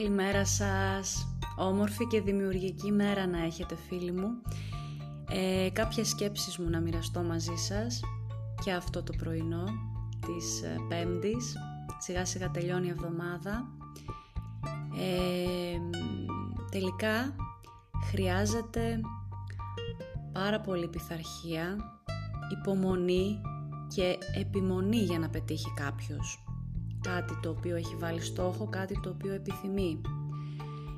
Καλημέρα σας. Όμορφη και δημιουργική μέρα να έχετε φίλοι μου. Ε, κάποιες σκέψεις μου να μοιραστώ μαζί σας και αυτό το πρωινό της ε, Πέμπτης. Σιγά σιγά τελειώνει η εβδομάδα. Ε, τελικά χρειάζεται πάρα πολύ πειθαρχία, υπομονή και επιμονή για να πετύχει κάποιος κάτι το οποίο έχει βάλει στόχο, κάτι το οποίο επιθυμεί.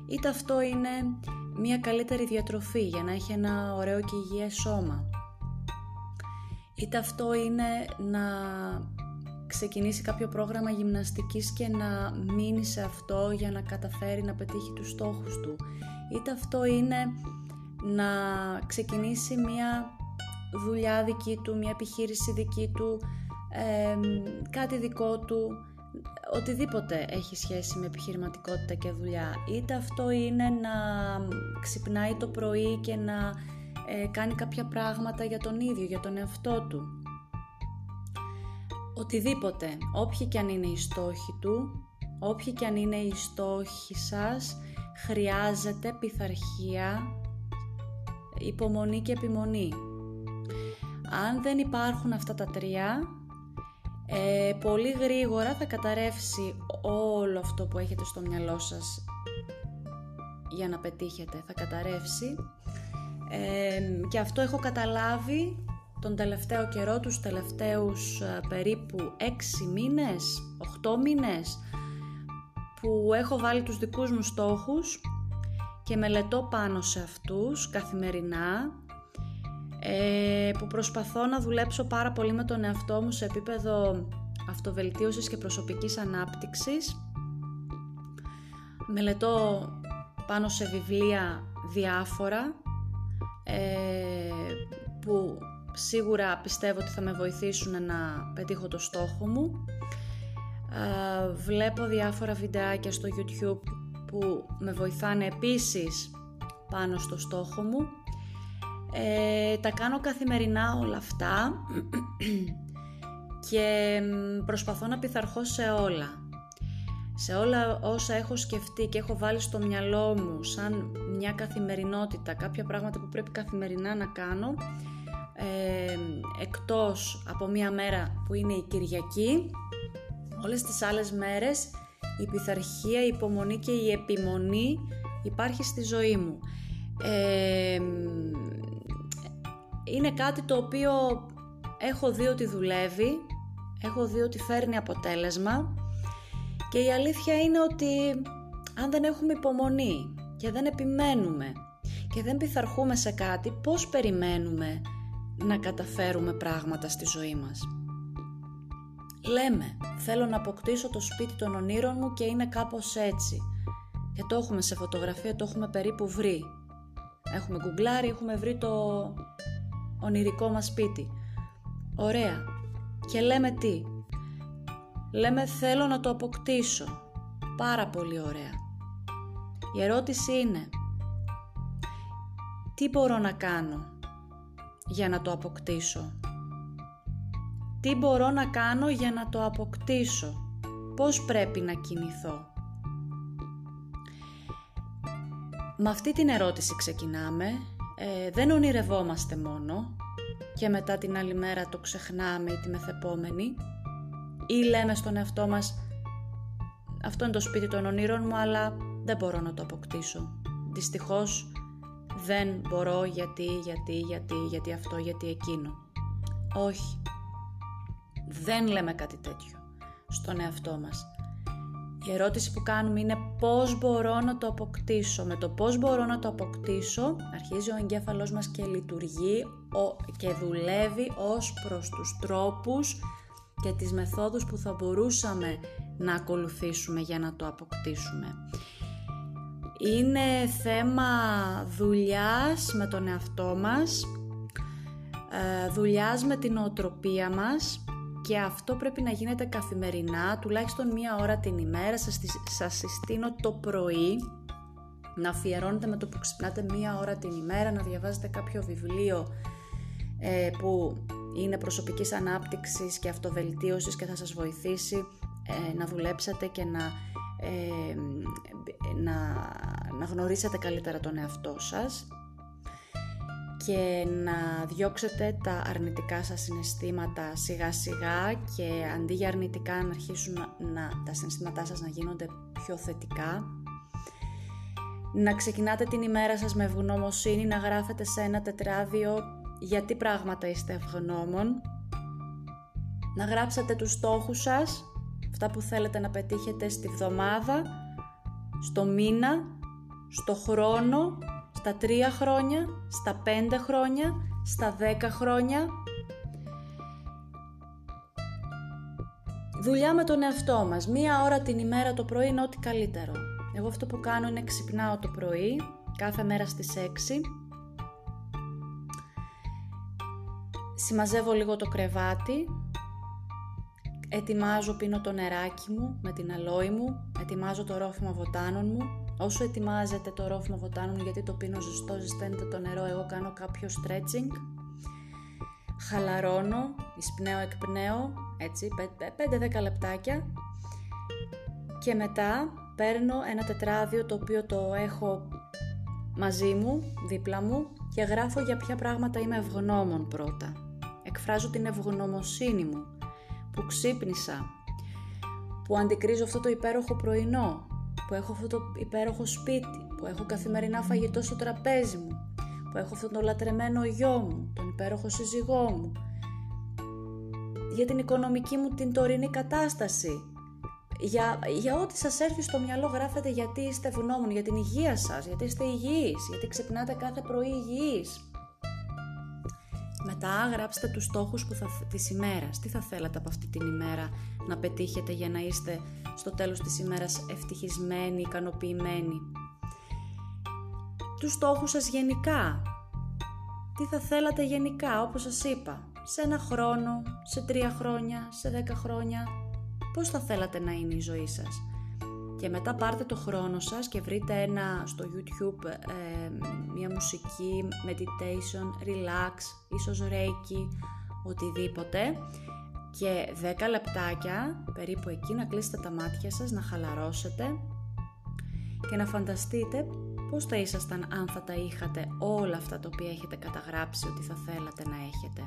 Είτε αυτό είναι μια καλύτερη διατροφή για να έχει ένα ωραίο και υγιές σώμα. Είτε αυτό είναι να ξεκινήσει κάποιο πρόγραμμα γυμναστικής και να μείνει σε αυτό για να καταφέρει να πετύχει τους στόχους του. Είτε αυτό είναι να ξεκινήσει μια δουλειά δική του, μια επιχείρηση δική του, κάτι δικό του, οτιδήποτε έχει σχέση με επιχειρηματικότητα και δουλειά. Είτε αυτό είναι να ξυπνάει το πρωί και να ε, κάνει κάποια πράγματα για τον ίδιο, για τον εαυτό του. Οτιδήποτε, όποιοι και αν είναι οι στόχοι του, όποιοι και αν είναι οι στόχοι σας, χρειάζεται πειθαρχία, υπομονή και επιμονή. Αν δεν υπάρχουν αυτά τα τρία, ε, πολύ γρήγορα θα καταρρεύσει όλο αυτό που έχετε στο μυαλό σας για να πετύχετε. Θα καταρρεύσει ε, και αυτό έχω καταλάβει τον τελευταίο καιρό, τους τελευταίους ε, περίπου 6 μήνες, 8 μήνες που έχω βάλει τους δικούς μου στόχους και μελετώ πάνω σε αυτούς καθημερινά ε, που προσπαθώ να δουλέψω πάρα πολύ με τον εαυτό μου σε επίπεδο αυτοβελτίωσης και προσωπικής ανάπτυξης. Μελετώ πάνω σε βιβλία διάφορα ε, που σίγουρα πιστεύω ότι θα με βοηθήσουν να πετύχω το στόχο μου. Ε, βλέπω διάφορα βιντεάκια στο YouTube που με βοηθάνε επίσης πάνω στο στόχο μου ε, τα κάνω καθημερινά όλα αυτά και προσπαθώ να πειθαρχώ σε όλα. Σε όλα όσα έχω σκεφτεί και έχω βάλει στο μυαλό μου σαν μια καθημερινότητα, κάποια πράγματα που πρέπει καθημερινά να κάνω, ε, εκτός από μια μέρα που είναι η Κυριακή, όλες τις άλλες μέρες η πειθαρχία, η υπομονή και η επιμονή υπάρχει στη ζωή μου. Ε, είναι κάτι το οποίο έχω δει ότι δουλεύει, έχω δει ότι φέρνει αποτέλεσμα και η αλήθεια είναι ότι αν δεν έχουμε υπομονή και δεν επιμένουμε και δεν πειθαρχούμε σε κάτι, πώς περιμένουμε να καταφέρουμε πράγματα στη ζωή μας; Λέμε, θέλω να αποκτήσω το σπίτι των ονείρων μου και είναι κάπως έτσι. Και το έχουμε σε φωτογραφία, το έχουμε περίπου βρει. Έχουμε γκουγκλάρει, έχουμε βρει το ονειρικό μας σπίτι. Ωραία. Και λέμε τι; Λέμε θέλω να το αποκτήσω. Πάρα πολύ ωραία. Η ερώτηση είναι τι μπορώ να κάνω για να το αποκτήσω; Τι μπορώ να κάνω για να το αποκτήσω; Πώς πρέπει να κινηθώ; Με αυτή την ερώτηση ξεκινάμε ε, δεν ονειρευόμαστε μόνο και μετά την άλλη μέρα το ξεχνάμε ή τη μεθεπόμενη ή λέμε στον εαυτό μας αυτό είναι το σπίτι των ονείρων μου αλλά δεν μπορώ να το αποκτήσω. Δυστυχώς δεν μπορώ γιατί, γιατί, γιατί, γιατί αυτό, γιατί εκείνο. Όχι. Δεν λέμε κάτι τέτοιο στον εαυτό μας. Η ερώτηση που κάνουμε είναι πώς μπορώ να το αποκτήσω. Με το πώς μπορώ να το αποκτήσω αρχίζει ο εγκέφαλός μας και λειτουργεί και δουλεύει ως προς τους τρόπους και τις μεθόδους που θα μπορούσαμε να ακολουθήσουμε για να το αποκτήσουμε. Είναι θέμα δουλειάς με τον εαυτό μας, ε, δουλειάς με την οτροπία μας, και αυτό πρέπει να γίνεται καθημερινά, τουλάχιστον μία ώρα την ημέρα. Σας, σας συστήνω το πρωί να αφιερώνετε με το που ξυπνάτε μία ώρα την ημέρα, να διαβάζετε κάποιο βιβλίο ε, που είναι προσωπικής ανάπτυξης και αυτοβελτίωσης και θα σας βοηθήσει ε, να δουλέψετε και να ε, να, να γνωρίσετε καλύτερα τον εαυτό σας και να διώξετε τα αρνητικά σας συναισθήματα σιγά σιγά και αντί για αρνητικά να αρχίσουν να, τα συναισθήματά σας να γίνονται πιο θετικά. Να ξεκινάτε την ημέρα σας με ευγνωμοσύνη, να γράφετε σε ένα τετράδιο γιατί πράγματα είστε ευγνώμων. Να γράψετε τους στόχους σας, αυτά που θέλετε να πετύχετε στη βδομάδα, στο μήνα, στο χρόνο στα 3 χρόνια, στα 5 χρόνια, στα 10 χρόνια. Δουλειά με τον εαυτό μας. Μία ώρα την ημέρα το πρωί είναι ό,τι καλύτερο. Εγώ αυτό που κάνω είναι ξυπνάω το πρωί, κάθε μέρα στις 6. Συμμαζεύω λίγο το κρεβάτι, ετοιμάζω, πίνω το νεράκι μου με την αλόη μου, ετοιμάζω το ρόφημα βοτάνων μου, Όσο ετοιμάζετε το ρόφημα βοτάνων γιατί το πίνω ζεστό, ζεσταίνετε το νερό, εγώ κάνω κάποιο stretching. Χαλαρώνω, εισπνέω, εκπνέω, έτσι, 5-10 λεπτάκια. Και μετά παίρνω ένα τετράδιο το οποίο το έχω μαζί μου, δίπλα μου και γράφω για ποια πράγματα είμαι ευγνώμων πρώτα. Εκφράζω την ευγνωμοσύνη μου, που ξύπνησα, που αντικρίζω αυτό το υπέροχο πρωινό, που έχω αυτό το υπέροχο σπίτι, που έχω καθημερινά φαγητό στο τραπέζι μου, που έχω αυτόν τον λατρεμένο γιο μου, τον υπέροχο σύζυγό μου, για την οικονομική μου την τωρινή κατάσταση, για, για ό,τι σας έρθει στο μυαλό γράφετε γιατί είστε ευγνώμων, για την υγεία σας, γιατί είστε υγιείς, γιατί ξυπνάτε κάθε πρωί υγιείς. Μετά γράψτε τους στόχους που θα, της ημέρας. Τι θα θέλατε από αυτή την ημέρα να πετύχετε για να είστε στο τέλος της ημέρας ευτυχισμένοι, ικανοποιημένοι; Τους στόχους σας γενικά. Τι θα θέλατε γενικά, όπως σας είπα. Σε ένα χρόνο, σε τρία χρόνια, σε δέκα χρόνια; Πώς θα θέλατε να είναι η ζωή σας; Και μετά πάρτε το χρόνο σας και βρείτε ένα στο YouTube ε, μια μουσική, meditation, relax, ίσως reiki, οτιδήποτε και 10 λεπτάκια περίπου εκεί να κλείσετε τα μάτια σας, να χαλαρώσετε και να φανταστείτε πώς θα ήσασταν αν θα τα είχατε όλα αυτά τα οποία έχετε καταγράψει ότι θα θέλατε να έχετε.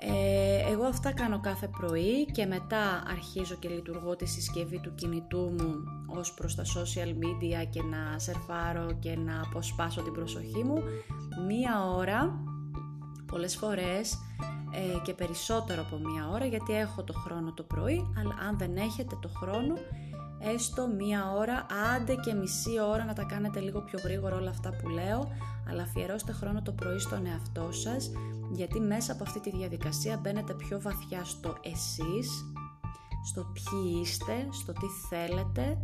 Ε, εγώ αυτά κάνω κάθε πρωί και μετά αρχίζω και λειτουργώ τη συσκευή του κινητού μου ως προς τα social media και να σερφάρω και να αποσπάσω την προσοχή μου. Μία ώρα, πολλές φορές ε, και περισσότερο από μία ώρα γιατί έχω το χρόνο το πρωί αλλά αν δεν έχετε το χρόνο έστω μία ώρα, άντε και μισή ώρα να τα κάνετε λίγο πιο γρήγορα όλα αυτά που λέω αλλά αφιερώστε χρόνο το πρωί στον εαυτό σας γιατί μέσα από αυτή τη διαδικασία μπαίνετε πιο βαθιά στο εσείς, στο ποιοι είστε, στο τι θέλετε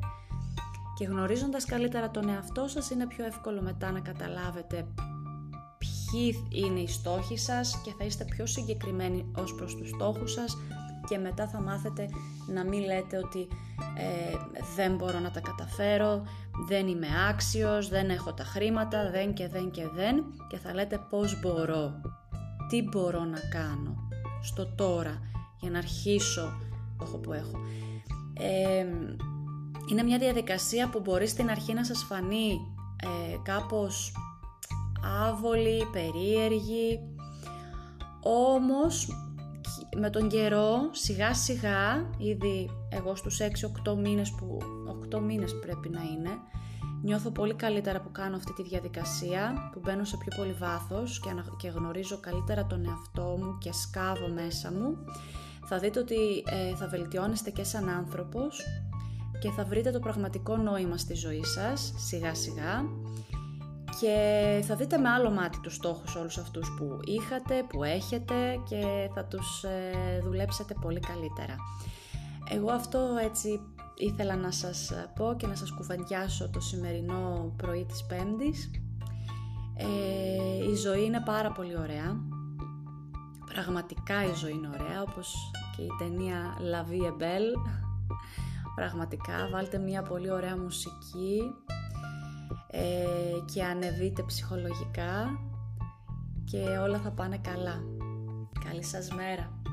και γνωρίζοντας καλύτερα τον εαυτό σας είναι πιο εύκολο μετά να καταλάβετε ποιοι είναι οι στόχοι σας και θα είστε πιο συγκεκριμένοι ως προς τους στόχους σας και μετά θα μάθετε να μην λέτε ότι ε, δεν μπορώ να τα καταφέρω, δεν είμαι άξιος, δεν έχω τα χρήματα, δεν και δεν και δεν και θα λέτε πώς μπορώ τι μπορώ να κάνω στο τώρα για να αρχίσω έχω που έχω. είναι μια διαδικασία που μπορεί στην αρχή να σας φανεί ε, κάπως άβολη, περίεργη, όμως με τον καιρό σιγά σιγά, ήδη εγώ στους 6-8 μήνες που 8 μήνες πρέπει να είναι, Νιώθω πολύ καλύτερα που κάνω αυτή τη διαδικασία, που μπαίνω σε πιο πολύ βάθος και γνωρίζω καλύτερα τον εαυτό μου και σκάβω μέσα μου. Θα δείτε ότι ε, θα βελτιώνεστε και σαν άνθρωπος και θα βρείτε το πραγματικό νόημα στη ζωή σας, σιγά σιγά και θα δείτε με άλλο μάτι τους στόχους όλους αυτούς που είχατε, που έχετε και θα τους ε, δουλέψετε πολύ καλύτερα. Εγώ αυτό έτσι ήθελα να σας πω και να σας κουβεντιάσω το σημερινό πρωί της Πέμπτης. Ε, η ζωή είναι πάρα πολύ ωραία. Πραγματικά η ζωή είναι ωραία, όπως και η ταινία La Vie est Belle. Πραγματικά, βάλτε μια πολύ ωραία μουσική ε, και ανεβείτε ψυχολογικά και όλα θα πάνε καλά. Καλή σας μέρα!